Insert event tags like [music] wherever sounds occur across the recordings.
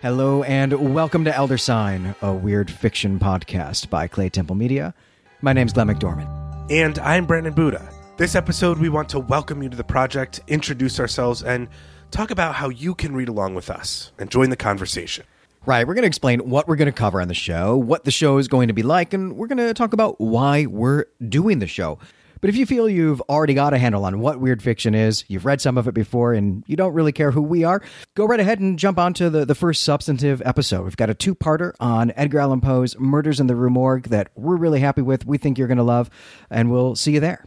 Hello and welcome to Elder Sign, a weird fiction podcast by Claytemple Media. My name's Glenn McDorman. And I'm Brandon Buddha. This episode, we want to welcome you to the project, introduce ourselves, and talk about how you can read along with us and join the conversation. Right, we're going to explain what we're going to cover on the show, what the show is going to be like, and we're going to talk about why we're doing the show. But if you feel you've already got a handle on what weird fiction is, you've read some of it before, and you don't really care who we are, go right ahead and jump onto the, the first substantive episode. We've got a two parter on Edgar Allan Poe's Murders in the Rue Morgue that we're really happy with, we think you're going to love, and we'll see you there.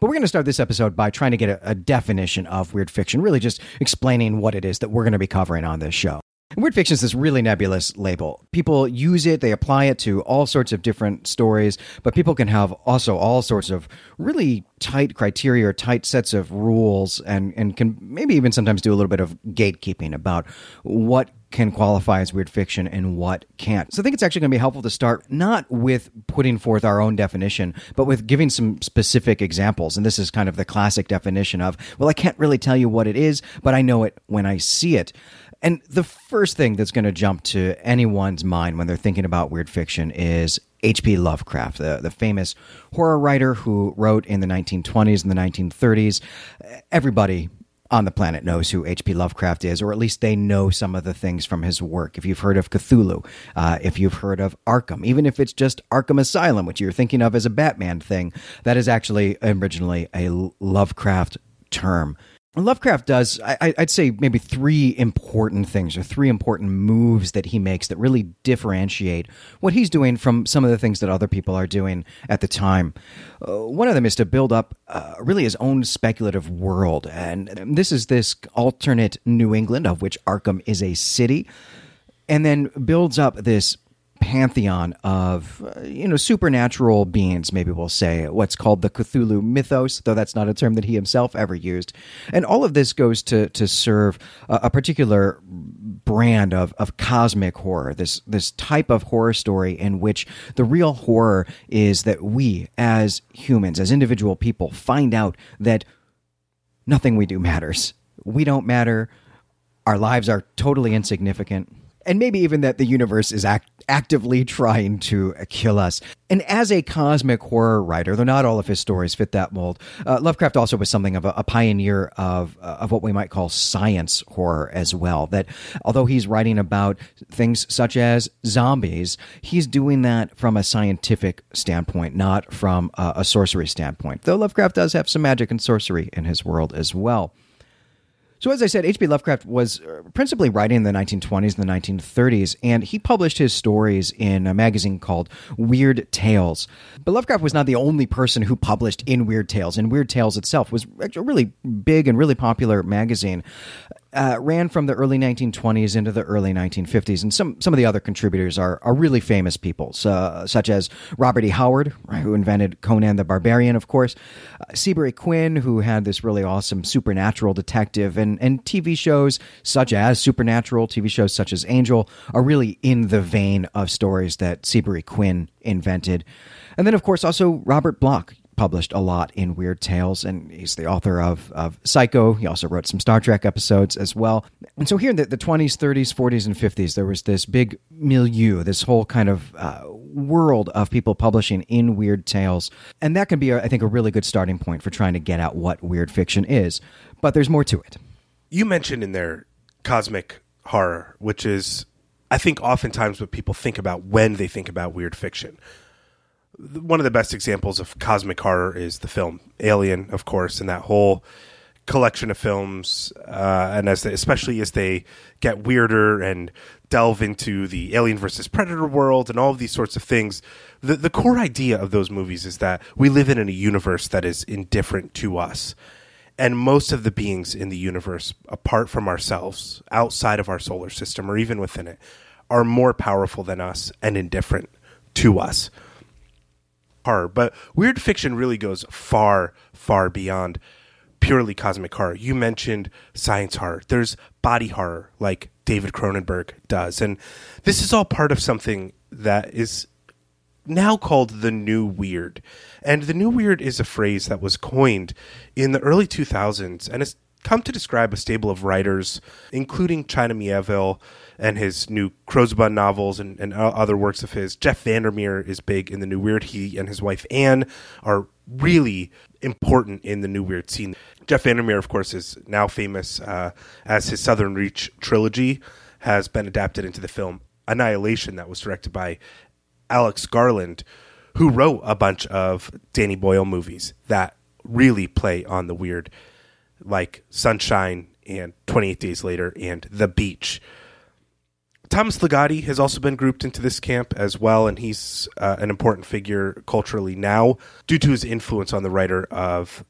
But we're going to start this episode by trying to get a, a definition of weird fiction, really just explaining what it is that we're going to be covering on this show. Weird fiction is this really nebulous label. People use it, they apply it to all sorts of different stories, but people can have also all sorts of really tight criteria or tight sets of rules and, and can maybe even sometimes do a little bit of gatekeeping about what can qualify as weird fiction and what can't. So I think it's actually going to be helpful to start not with putting forth our own definition, but with giving some specific examples. And this is kind of the classic definition of, well, I can't really tell you what it is, but I know it when I see it. And the first thing that's going to jump to anyone's mind when they're thinking about weird fiction is H.P. Lovecraft, the, the famous horror writer who wrote in the 1920s and the 1930s. Everybody on the planet knows who H.P. Lovecraft is, or at least they know some of the things from his work. If you've heard of Cthulhu, uh, if you've heard of Arkham, even if it's just Arkham Asylum, which you're thinking of as a Batman thing, that is actually originally a Lovecraft term. Lovecraft does, I, would say, maybe three important things or three important moves that he makes that really differentiate what he's doing from some of the things that other people are doing at the time. Uh, one of them is to build up uh, really his own speculative world. And this is this alternate New England, of which Arkham is a city, and then builds up this pantheon of uh, you know supernatural beings maybe we'll say what's called the Cthulhu mythos though that's not a term that he himself ever used. And all of this goes to to serve a, a particular brand of of cosmic horror this this type of horror story in which the real horror is that we as humans as individual people find out that nothing we do matters. We don't matter. Our lives are totally insignificant and maybe even that the universe is act- actively trying to kill us. And as a cosmic horror writer, though not all of his stories fit that mold, uh, Lovecraft also was something of a, a pioneer of uh, of what we might call science horror as well. That although he's writing about things such as zombies, he's doing that from a scientific standpoint, not from a, a sorcery standpoint. Though Lovecraft does have some magic and sorcery in his world as well. So, as I said, H.P. Lovecraft was uh, principally writing in the 1920s and the 1930s, and he published his stories in a magazine called Weird Tales. But Lovecraft was not the only person who published in Weird Tales, and Weird Tales itself was a really big and really popular magazine uh, ran from the early 1920s into the early 1950s, and some some of the other contributors are are really famous people, such as Robert E. Howard, right, who invented Conan the Barbarian, of course, uh, Seabury Quinn, who had this really awesome supernatural detective, and and TV shows such as Supernatural, TV shows such as Angel, are really in the vein of stories that Seabury Quinn invented. And then, of course, also Robert Bloch, published a lot in Weird Tales, and he's the author of, of Psycho. He also wrote some Star Trek episodes as well. And so here in the, the 20s, 30s, 40s, and 50s, there was this big milieu, this whole kind of uh, world of people publishing in Weird Tales. And that can be, I think, a really good starting point for trying to get at what weird fiction is. But there's more to it. You mentioned in there cosmic horror, which is, I think, oftentimes what people think about when they think about weird fiction one of the best examples of cosmic horror is the film Alien, of course, and that whole collection of films. Uh, and as they, especially as they get weirder and delve into the Alien versus Predator world and all of these sorts of things, the the core idea of those movies is that we live in a universe that is indifferent to us. And most of the beings in the universe, apart from ourselves, outside of our solar system, or even within it, are more powerful than us and indifferent to us horror, but weird fiction really goes far, far beyond purely cosmic horror. You mentioned science horror. There's body horror, like David Cronenberg does. And this is all part of something that is now called the new weird. And the new weird is a phrase that was coined in the early 2000s and it's come to describe a stable of writers, including China Mieville and his new Crobuzon novels and, and other works of his. Jeff Vandermeer is big in the New Weird. He and his wife Ann are really important in the New Weird scene. Jeff Vandermeer, of course, is now famous uh, as his Southern Reach trilogy has been adapted into the film Annihilation, that was directed by Alex Garland, who wrote a bunch of Danny Boyle movies that really play on the weird, like Sunshine and 28 Days Later and The Beach. Thomas Ligotti has also been grouped into this camp as well, and he's uh, an important figure culturally now due to his influence on the writer of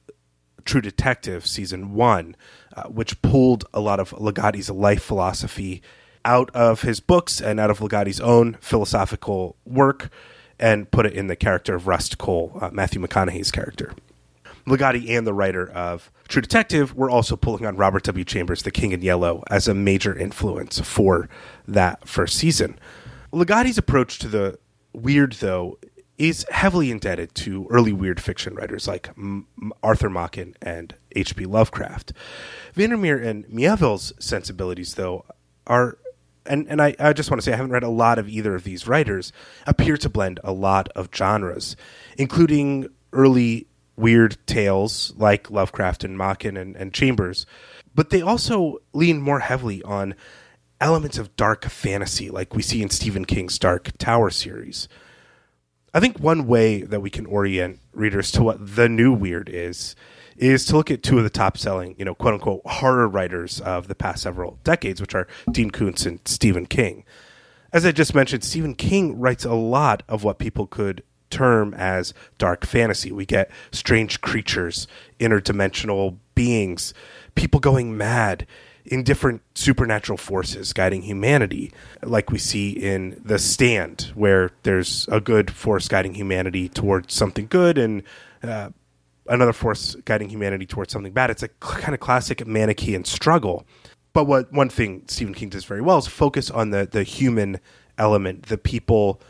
True Detective season one, uh, which pulled a lot of Ligotti's life philosophy out of his books and out of Ligotti's own philosophical work and put it in the character of Rust Cohle, uh, Matthew McConaughey's character. Ligotti and the writer of True Detective were also pulling on Robert W. Chambers, The King in Yellow, as a major influence for that first season. Ligotti's approach to the weird, though, is heavily indebted to early weird fiction writers like M- Arthur Machen and H.P. Lovecraft. Vandermeer and Mieville's sensibilities, though, are and and I, I just want to say I haven't read a lot of either of these writers, appear to blend a lot of genres, including early weird tales like Lovecraft and Machen and, and Chambers, but they also lean more heavily on elements of dark fantasy like we see in Stephen King's Dark Tower series. I think one way that we can orient readers to what the new weird is is to look at two of the top selling, you know, quote unquote horror writers of the past several decades, which are Dean Koontz and Stephen King. As I just mentioned, Stephen King writes a lot of what people could term as dark fantasy. We get strange creatures, interdimensional beings, people going mad, in different supernatural forces guiding humanity, like we see in The Stand, where there's a good force guiding humanity towards something good and uh, another force guiding humanity towards something bad. It's a kind of classic Manichaean struggle. But what one thing Stephen King does very well is focus on the the human element, the people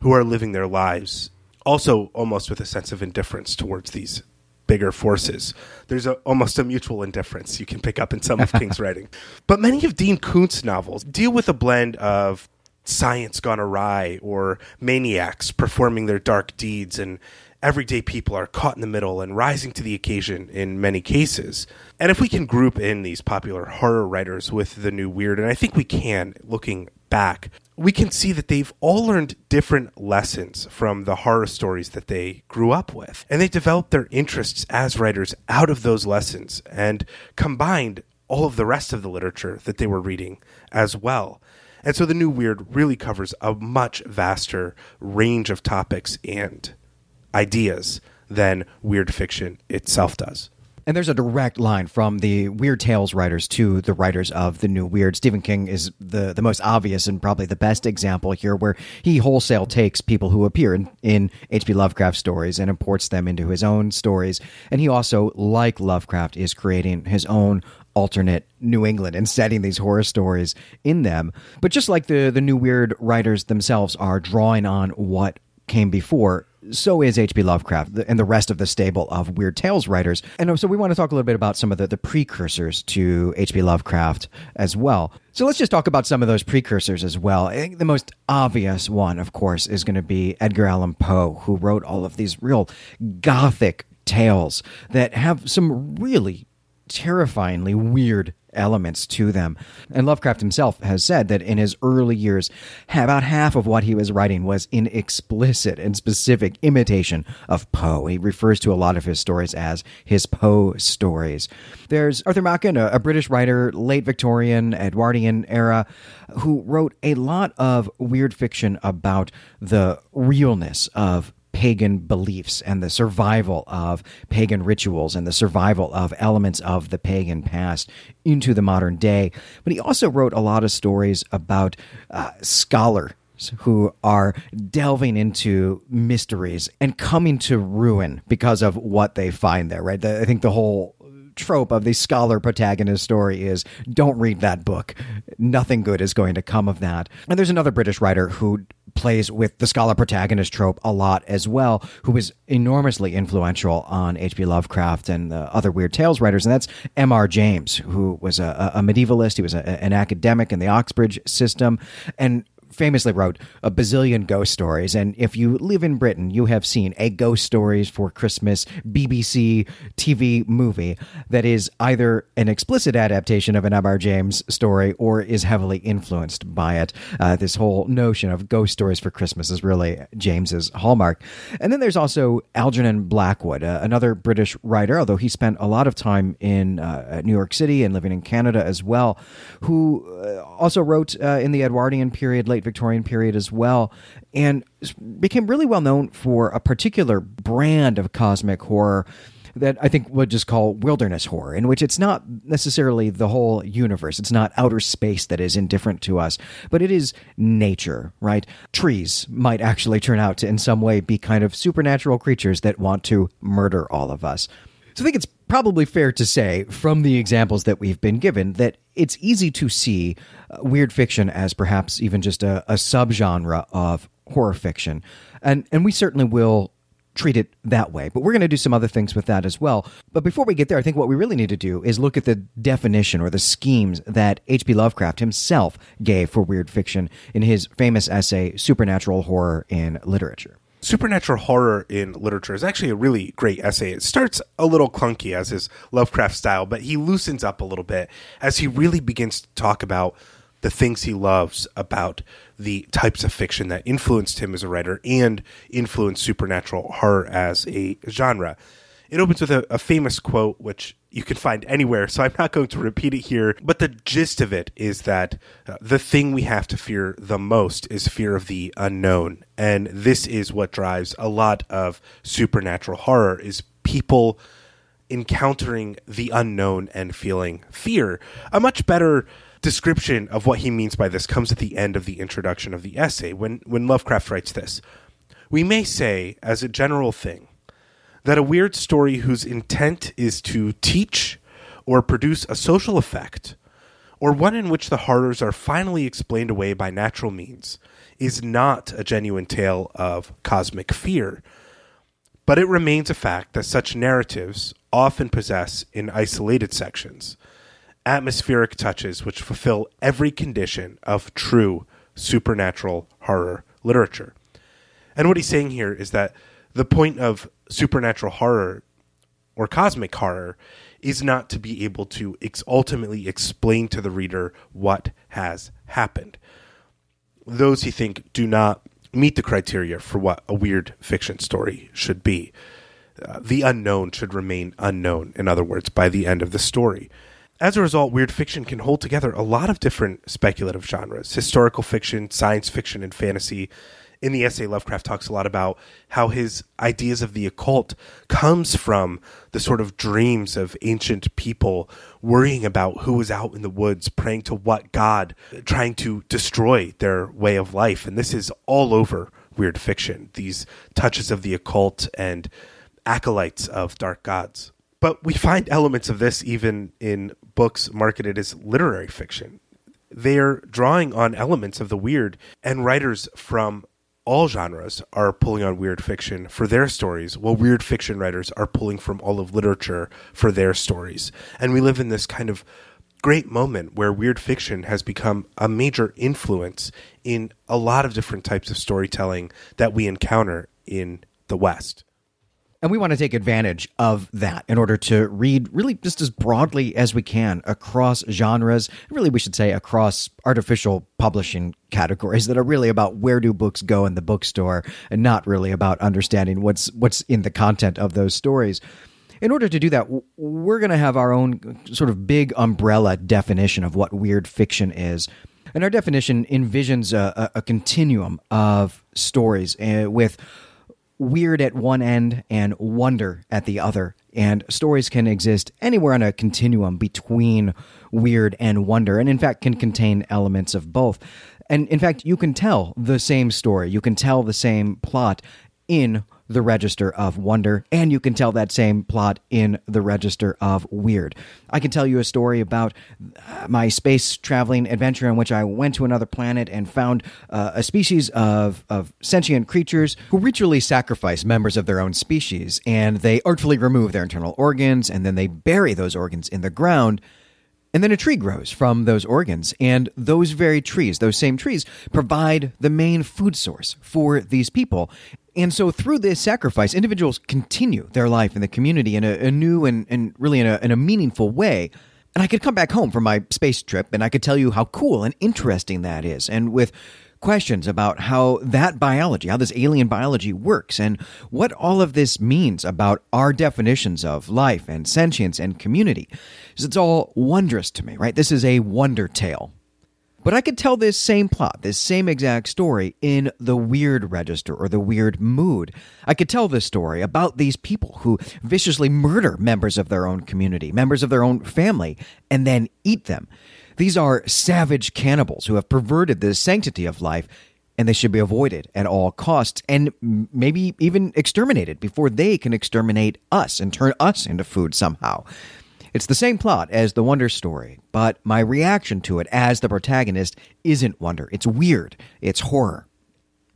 who are living their lives, also almost with a sense of indifference towards these bigger forces. There's a, almost a mutual indifference you can pick up in some of [laughs] King's writing. But many of Dean Koontz's novels deal with a blend of science gone awry or maniacs performing their dark deeds and everyday people are caught in the middle and rising to the occasion in many cases. And if we can group in these popular horror writers with the new weird, and I think we can looking back, we can see that they've all learned different lessons from the horror stories that they grew up with. And they developed their interests as writers out of those lessons and combined all of the rest of the literature that they were reading as well. And so the new weird really covers a much vaster range of topics and ideas than weird fiction itself does. And there's a direct line from the Weird Tales writers to the writers of the New Weird. Stephen King is the, the most obvious and probably the best example here, where he wholesale takes people who appear in, in H.P. Lovecraft stories and imports them into his own stories. And he also, like Lovecraft, is creating his own alternate New England and setting these horror stories in them. But just like the, the New Weird writers themselves are drawing on what came before, so is H.P. Lovecraft and the rest of the stable of Weird Tales writers. And uh, so we want to talk a little bit about some of the, the precursors to H.P. Lovecraft as well. So let's just talk about some of those precursors as well. I think the most obvious one, of course, is going to be Edgar Allan Poe, who wrote all of these real gothic tales that have some really terrifyingly weird elements to them. And Lovecraft himself has said that in his early years, about half of what he was writing was in explicit and specific imitation of Poe. He refers to a lot of his stories as his Poe stories. There's Arthur Machen, a, a British writer, late Victorian, Edwardian era, who wrote a lot of weird fiction about the realness of pagan beliefs and the survival of pagan rituals and the survival of elements of the pagan past into the modern day. But he also wrote a lot of stories about uh, scholars who are delving into mysteries and coming to ruin because of what they find there, right? I think the whole trope of the scholar protagonist story is don't read that book. Nothing good is going to come of that. And there's another British writer who plays with the scholar protagonist trope a lot as well, who was enormously influential on H.P. Lovecraft and the other Weird Tales writers, and that's M.R. James, who was a, a medievalist. He was a, an academic in the Oxbridge system, and famously wrote a bazillion ghost stories. And if you live in Britain, you have seen a Ghost Stories for Christmas BBC TV movie that is either an explicit adaptation of an M.R. James story or is heavily influenced by it. Uh, this whole notion of ghost stories for Christmas is really James's hallmark. And then there's also Algernon Blackwood, uh, another British writer, although he spent a lot of time in uh, New York City and living in Canada as well, who uh, also wrote uh, in the Edwardian period, late Victorian period as well, and became really well known for a particular brand of cosmic horror that I think we'll just call wilderness horror, in which it's not necessarily the whole universe. It's not outer space that is indifferent to us, but it is nature, right? Trees might actually turn out to, in some way, be kind of supernatural creatures that want to murder all of us. So I think it's probably fair to say, from the examples that we've been given, that it's easy to see uh, weird fiction as perhaps even just a, a subgenre of horror fiction. And, and we certainly will treat it that way. But we're going to do some other things with that as well. But before we get there, I think what we really need to do is look at the definition or the schemes that H.P. Lovecraft himself gave for weird fiction in his famous essay, Supernatural Horror in Literature. Supernatural horror in literature is actually a really great essay. It starts a little clunky as his Lovecraft style, but he loosens up a little bit as he really begins to talk about the things he loves about the types of fiction that influenced him as a writer and influenced supernatural horror as a genre. It opens with a, a, famous quote, which you can find anywhere, so I'm not going to repeat it here. But the gist of it is that uh, the thing we have to fear the most is fear of the unknown. And this is what drives a lot of supernatural horror is people encountering the unknown and feeling fear. A much better description of what he means by this comes at the end of the introduction of the essay when, when Lovecraft writes this. We may say, as a general thing, that a weird story whose intent is to teach or produce a social effect, or one in which the horrors are finally explained away by natural means, is not a genuine tale of cosmic fear. But it remains a fact that such narratives often possess, in isolated sections, atmospheric touches which fulfill every condition of true supernatural horror literature. And what he's saying here is that the point of supernatural horror or cosmic horror is not to be able to ex- ultimately explain to the reader what has happened. Those he think do not meet the criteria for what a weird fiction story should be. Uh, the unknown should remain unknown, in other words, by the end of the story as a result, weird fiction can hold together a lot of different speculative genres historical fiction, science fiction, and fantasy. In the essay, Lovecraft talks a lot about how his ideas of the occult comes from the sort of dreams of ancient people worrying about who was out in the woods, praying to what god, trying to destroy their way of life. And this is all over weird fiction, these touches of the occult and acolytes of dark gods. But we find elements of this even in books marketed as literary fiction. They're drawing on elements of the weird, and writers from all genres are pulling on weird fiction for their stories, while weird fiction writers are pulling from all of literature for their stories. And we live in this kind of great moment where weird fiction has become a major influence in a lot of different types of storytelling that we encounter in the West. And we want to take advantage of that in order to read really just as broadly as we can across genres. Really, we should say across artificial publishing categories that are really about where do books go in the bookstore and not really about understanding what's what's in the content of those stories. In order to do that, we're going to have our own sort of big umbrella definition of what weird fiction is. And our definition envisions a, a, a continuum of stories uh, with weird at one end and wonder at the other. And stories can exist anywhere on a continuum between weird and wonder, and in fact, can contain elements of both. And in fact, you can tell the same story, you can tell the same plot in the Register of Wonder, and you can tell that same plot in the Register of Weird. I can tell you a story about uh, my space traveling adventure in which I went to another planet and found uh, a species of, of sentient creatures who ritually sacrifice members of their own species, and they artfully remove their internal organs, and then they bury those organs in the ground. And then a tree grows from those organs. And those very trees, those same trees, provide the main food source for these people. And so through this sacrifice, individuals continue their life in the community in a, a new and, and really in a, in a meaningful way. And I could come back home from my space trip and I could tell you how cool and interesting that is. And with questions about how that biology, how this alien biology works, and what all of this means about our definitions of life and sentience and community. It's all wondrous to me, right? This is a wonder tale. But I could tell this same plot, this same exact story in the weird register or the weird mood. I could tell this story about these people who viciously murder members of their own community, members of their own family, and then eat them. These are savage cannibals who have perverted the sanctity of life, and they should be avoided at all costs and maybe even exterminated before they can exterminate us and turn us into food somehow. It's the same plot as the Wonder story, but my reaction to it as the protagonist isn't wonder. It's weird. It's horror.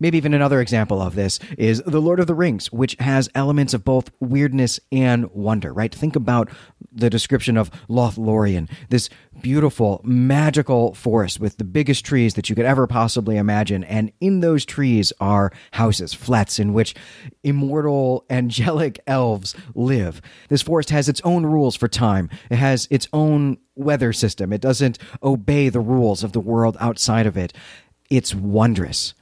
Maybe even another example of this is The Lord of the Rings, which has elements of both weirdness and wonder, right? Think about the description of Lothlorien, this beautiful, magical forest with the biggest trees that you could ever possibly imagine. And in those trees are houses, flats in which immortal, [laughs] angelic elves live. This forest has its own rules for time, it has its own weather system. It doesn't obey the rules of the world outside of it. It's wondrous.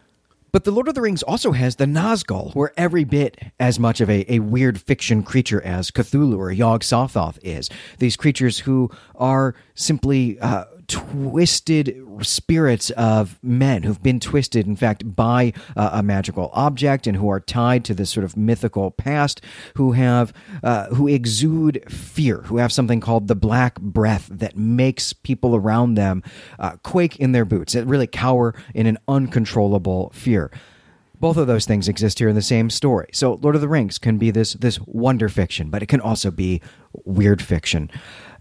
But The Lord of the Rings also has the Nazgul, who are every bit as much of a, a weird fiction creature as Cthulhu or Yog Sothoth is. These creatures who are simply uh, twisted spirits of men who've been twisted, in fact, by uh, a magical object and who are tied to this sort of mythical past, who have uh, who exude fear, who have something called the black breath that makes people around them uh, quake in their boots, that really cower in an uncontrollable fear. Both of those things exist here in the same story. So Lord of the Rings can be this this wonder fiction, but it can also be weird fiction.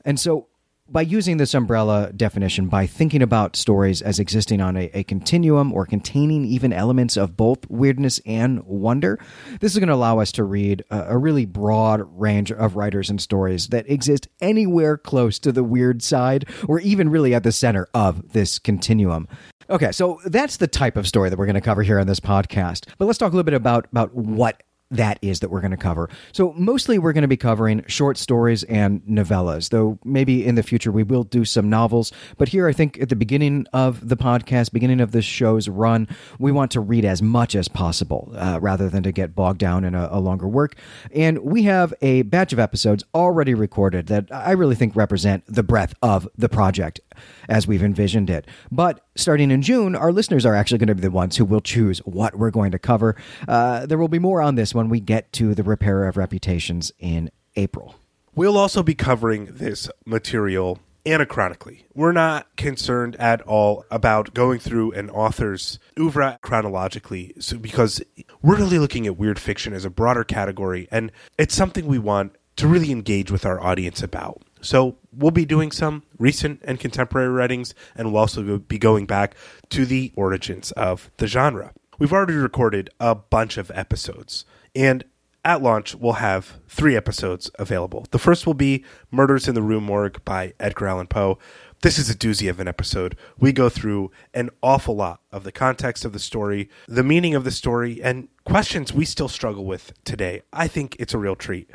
And so by using this umbrella definition, by thinking about stories as existing on a, a, continuum or containing even elements of both weirdness and wonder, this is going to allow us to read a, a, really broad range of writers and stories that exist anywhere close to the weird side or even really at the center of this continuum. Okay, so that's the type of story that we're going to cover here on this podcast. But let's talk a little bit about, about what that is that we're going to cover. So, mostly we're going to be covering short stories and novellas, though maybe in the future we will do some novels. But here, I think at the beginning of the podcast, beginning of this show's run, we want to read as much as possible uh, rather than to get bogged down in a, a longer work. And we have a batch of episodes already recorded that I really think represent the breadth of the project as we've envisioned it. But starting in June, our listeners are actually going to be the ones who will choose what we're going to cover. Uh, there will be more on this when we get to the repair of reputations in April. We'll also be covering this material anachronically. We're not concerned at all about going through an author's oeuvre chronologically so because we're really looking at weird fiction as a broader category and it's something we want to really engage with our audience about. So we'll be doing some recent and contemporary writings, and we'll also be going back to the origins of the genre. We've already recorded a bunch of episodes, and at launch, we'll have three episodes available. The first will be Murders in the Rue Morgue by Edgar Allan Poe. This is a doozy of an episode. We go through an awful lot of the context of the story, the meaning of the story, and questions we still struggle with today. I think it's a real treat.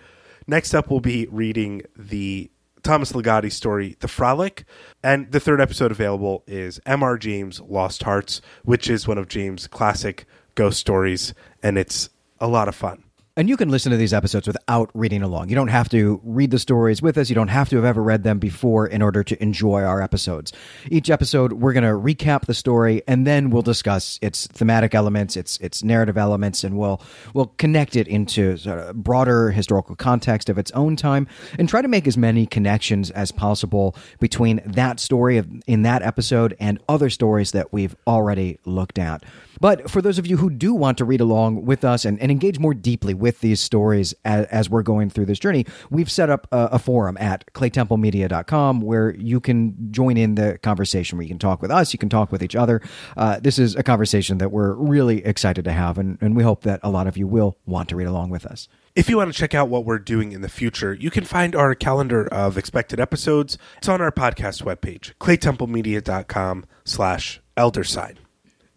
Next up, we'll be reading the Thomas Ligotti story, The Frolic. And the third episode available is M.R. James' Lost Hearts, which is one of James' classic ghost stories, and it's a lot of fun. And you can listen to these episodes without reading along. You don't have to read the stories with us. You don't have to have ever read them before in order to enjoy our episodes. Each episode, we're going to recap the story and then we'll discuss its thematic elements, its its narrative elements, and we'll we'll connect it into sort of broader historical context of its own time and try to make as many connections as possible between that story of, in that episode and other stories that we've already looked at. But for those of you who do want to read along with us and, and engage more deeply with these stories as, as we're going through this journey, we've set up a, a forum at claytemplemedia.com where you can join in the conversation, where you can talk with us, you can talk with each other. Uh, this is a conversation that we're really excited to have, and, and we hope that a lot of you will want to read along with us. If you want to check out what we're doing in the future, you can find our calendar of expected episodes. It's on our podcast webpage, claytemplemedia.com slash elder sign.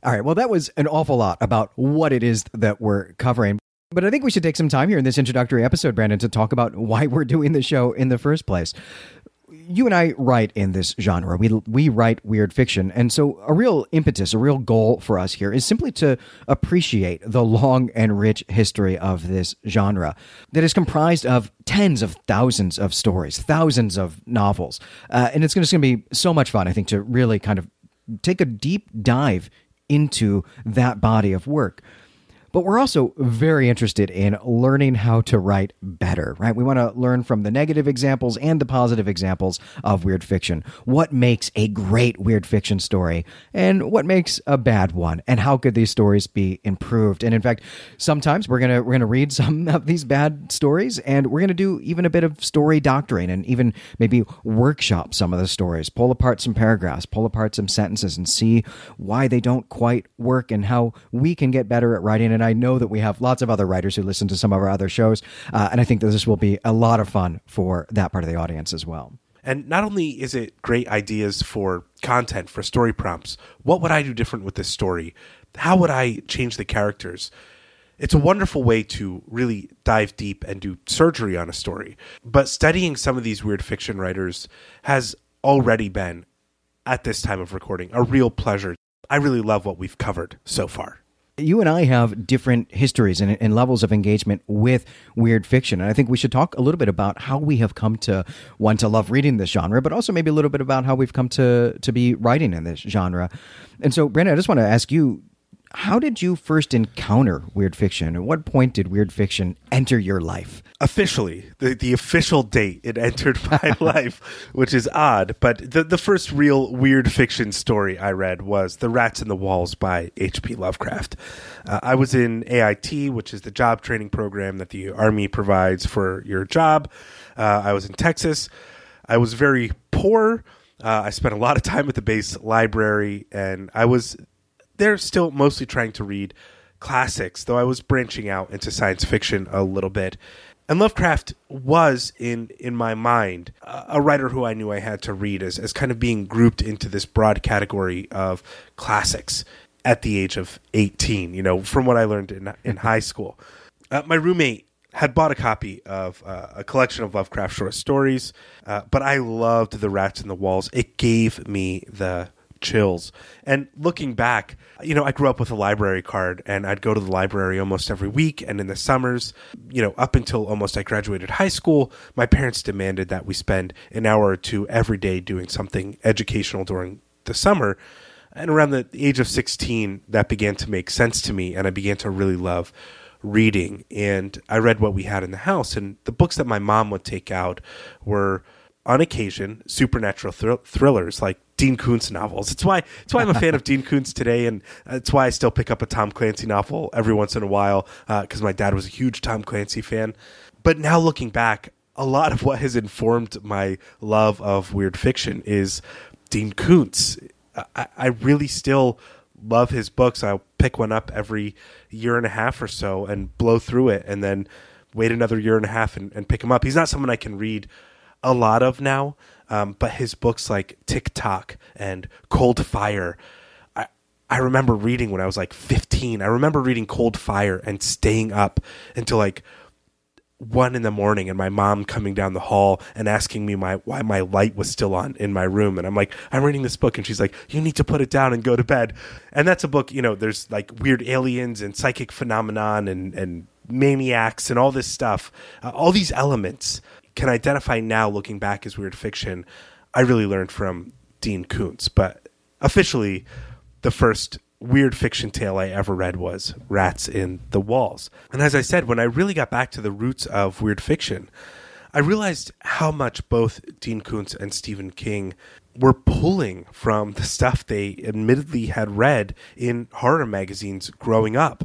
All right. Well, that was an awful lot about what it is that we're covering. But I think we should take some time here in this introductory episode, Brandon, to talk about why we're doing the show in the first place. You and I write in this genre. We we write weird fiction, and so a real impetus, a real goal for us here is simply to appreciate the long and rich history of this genre that is comprised of tens of thousands of stories, thousands of novels, uh, and it's going to be so much fun. I think to really kind of take a deep dive into that body of work. But we're also very interested in learning how to write better, right? We want to learn from the negative examples and the positive examples of weird fiction. What makes a great weird fiction story and what makes a bad one? And how could these stories be improved? And in fact, sometimes we're going to we're going to read [laughs] some of these bad stories and we're going to do even a bit of story doctoring and even maybe workshop some of the stories, pull apart some paragraphs, pull apart some sentences and see why they don't quite work and how we can get better at writing and I know that we have lots of other writers who listen to some of our other shows, uh, and I think that this will be a lot of fun for that part of the audience as well. And not only is it great ideas for content, for story prompts, what would I do different with this story? How would I change the characters? It's a wonderful way to really dive deep and do surgery on a story. But studying some of these weird fiction writers has already been, at this time of recording, a real pleasure. I really love what we've covered so far you and I have different histories and, and, levels of engagement with weird fiction. And I think we should talk a little bit about how we have come to one to love reading this genre, but also maybe a little bit about how we've come to to be writing in this genre. And so, Brandon, I just want to ask you how did you first encounter weird fiction? At what point did weird fiction enter your life? Officially, the, the official date it [laughs] entered my [laughs] life, which is odd, but the, the first real weird fiction story I read was The Rats in the Walls by H.P. Lovecraft. Uh, I was in AIT, which is the job training program that the Army provides for your job. Uh, I was in Texas. I was very poor. Uh, I spent a lot of time at the base library, and I was they're still mostly trying to read classics, though I was branching out into science fiction a little bit. And Lovecraft was in in my mind a writer who I knew I had to read as as kind of being grouped into this broad category of classics at the age of 18, you know, from what I learned in in [laughs] high school. Uh, my roommate had bought a copy of uh, a collection of Lovecraft short stories, uh, but I loved The Rats in the Walls. It gave me the chills. And looking back, you know, I grew up with a library card and I'd go to the library almost every week. And in the summers, you know, up until almost I graduated high school, my parents demanded that we spend an hour or two every day doing something educational during the summer. And around the age of 16, that began to make sense to me. And I began to really love reading. And I read what we had in the house. And the books that my mom would take out were on occasion supernatural thr- thrillers like Dean Koontz novels. It's why it's why I'm a fan of [laughs] Dean Koontz today, and it's why I still pick up a Tom Clancy novel every once in a while because uh, my dad was a huge Tom Clancy fan. But now looking back, a lot of what has informed my love of weird fiction is Dean Koontz. I, I really still love his books. I'll pick one up every year and a half or so and blow through it, and then wait another year and a half and, and pick him up. He's not someone I can read a lot of now. Um, but his books like Tick-Tock and Cold Fire, I, I remember reading when I was like 15. I remember reading Cold Fire and staying up until like one in the morning and my mom coming down the hall and asking me my why my light was still on in my room and I'm like I'm reading this book and she's like you need to put it down and go to bed and that's a book you know there's like weird aliens and psychic phenomenon and and maniacs and all this stuff uh, all these elements can identify now looking back as weird fiction, I really learned from Dean Koontz. But officially, the first weird fiction tale I ever read was Rats in the Walls. And as I said, when I really got back to the roots of weird fiction, I realized how much both Dean Koontz and Stephen King were pulling from the stuff they admittedly had read in horror magazines growing up,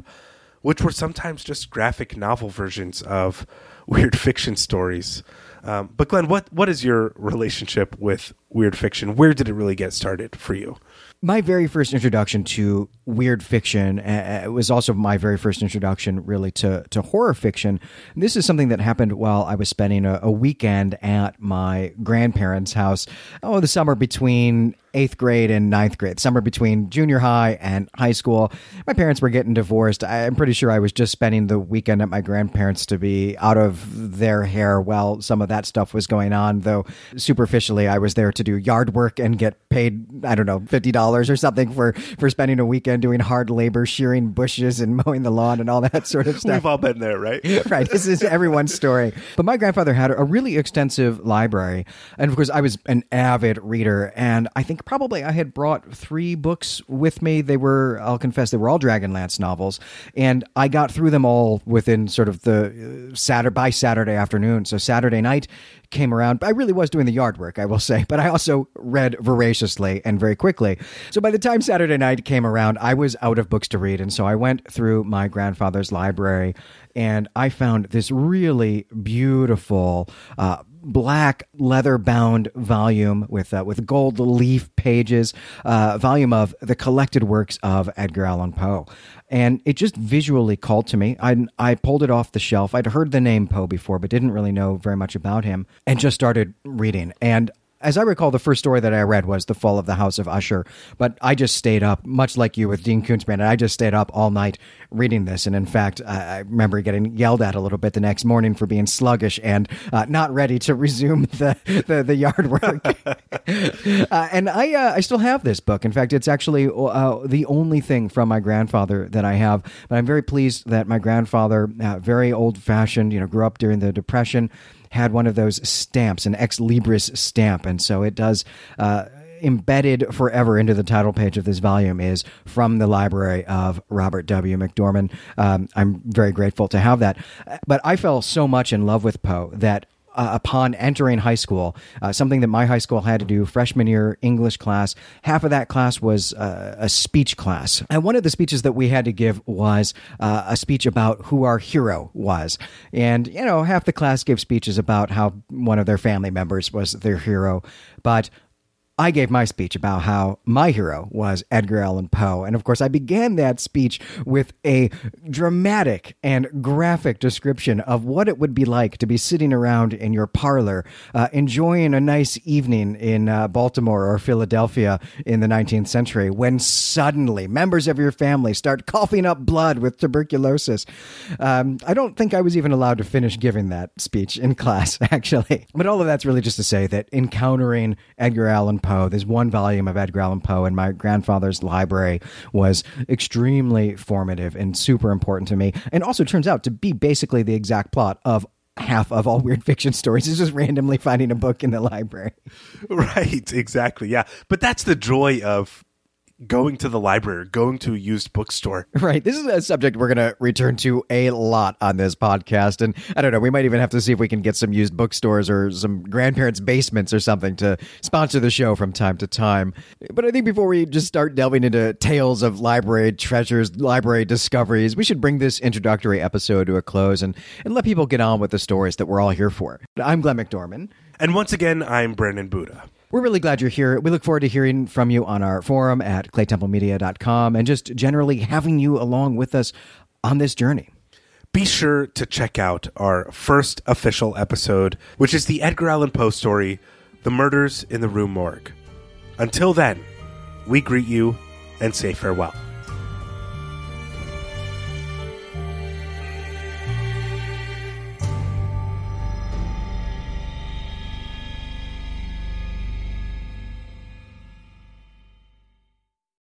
which were sometimes just graphic novel versions of [laughs] weird fiction stories. Um, but Glenn, what what is your relationship with weird fiction? Where did it really get started for you? my very first introduction to weird fiction uh, was also my very first introduction really to, to horror fiction. This is something that happened while I was spending a, a weekend at my grandparents' house. Oh, the summer between eighth grade and ninth grade, somewhere between junior high and high school. My parents were getting divorced. I'm pretty sure I was just spending the weekend at my grandparents to be out of their hair while some of that stuff was going on, though superficially I was there to do yard work and get paid, I don't know, $50 or something for, for spending a weekend doing hard labor, shearing bushes and [laughs] mowing the lawn and all that sort of stuff. We've all been there, right? [laughs] right. This is everyone's story. But my grandfather had a really extensive library. And of course, I was an avid reader. And I think probably I had brought three books with me. They were, I'll confess, they were all Dragonlance novels, and I got through them all within sort of the uh, Saturday by Saturday afternoon. So Saturday night came around. I really was doing the yard work, I will say, [laughs] but I also read voraciously and very quickly. So by the time Saturday night came around, I was out of books to read, and so I went through my grandfather's library and I found this really beautiful uh, black leather bound volume with uh, with gold leaf pages, uh, volume of the collected works of Edgar Allan Poe, and it just visually called to me. I I pulled it off the shelf. I'd heard the name Poe before, but didn't really know very much about him, and just started reading. And as I recall, the first story that I read was The Fall of the House of Usher, but I just stayed up, much like you with Dean Koontz I just stayed up all night reading this. And in fact, I remember getting yelled at a little bit the next morning for being sluggish and uh, not ready to [laughs] resume the, the, the yard work. [laughs] uh, and I, uh, I still have this book. In fact, it's actually uh, the only thing from my grandfather that I have. But I'm very pleased that my grandfather, uh, very old fashioned, you know, grew up during the Depression had one of those stamps, an ex libris stamp, and so it does. Uh, embedded forever into the title page of this volume is from the library of Robert W. McDorman. Um, I'm very grateful to have that. But I fell so much in love with Poe that uh, upon entering high school, uh, something that my high school had to do freshman year English class. Half of that class was uh, a speech class. And one of the speeches that we had to give was uh, a speech about who our hero was. And, you know, half the class gave speeches about how one of their family members was their hero. But I gave my speech about how my hero was Edgar Allan Poe. And of course, I began that speech with a dramatic and graphic description of what it would be like to be sitting around in your parlor, uh, enjoying a nice evening in uh, Baltimore or Philadelphia in the 19th century, when suddenly members of your family start coughing up blood with tuberculosis. Um, I don't think I was even allowed to finish giving that speech in [laughs] class, actually. But all of that's really just to say that encountering Edgar Allan Poe. There's one volume of Edgar Allan Poe in my grandfather's library was extremely formative and super important to me. And also turns out to be basically the exact plot of half of all [laughs] weird fiction stories is just randomly finding a book in the library. [laughs] Right, exactly. Yeah. But that's the joy of going to the library, going to a used bookstore. [laughs] Right. This is a subject we're going to return to a lot on this podcast. And I don't know, we might even have to see if we can get some used bookstores or some grandparents' basements or something to sponsor the show from time to time. But I think before we just start delving into tales of library treasures, library discoveries, we should bring this introductory episode to a close and, and let people get on with the stories that we're all here for. I'm Glenn McDorman. And once again, I'm Brandon Buddha. We're really glad you're here. We look forward to hearing from you on our forum at claytemplemedia.com and just generally having you along with us on this journey. Be sure to check out our first official episode, which is the Edgar Allan Poe story, The Murders in the Rue Morgue. Until then, we greet you and say farewell.